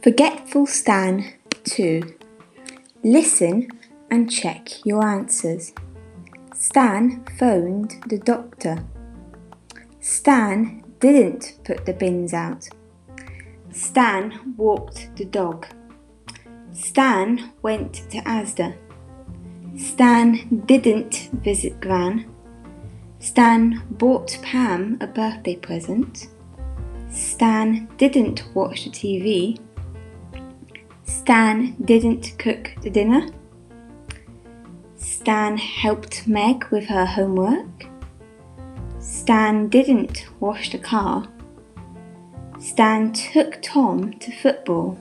Forgetful Stan 2. Listen and check your answers. Stan phoned the doctor. Stan didn't put the bins out. Stan walked the dog. Stan went to Asda. Stan didn't visit Gran. Stan bought Pam a birthday present. Stan didn't watch the TV. Stan didn't cook the dinner. Stan helped Meg with her homework. Stan didn't wash the car. Stan took Tom to football.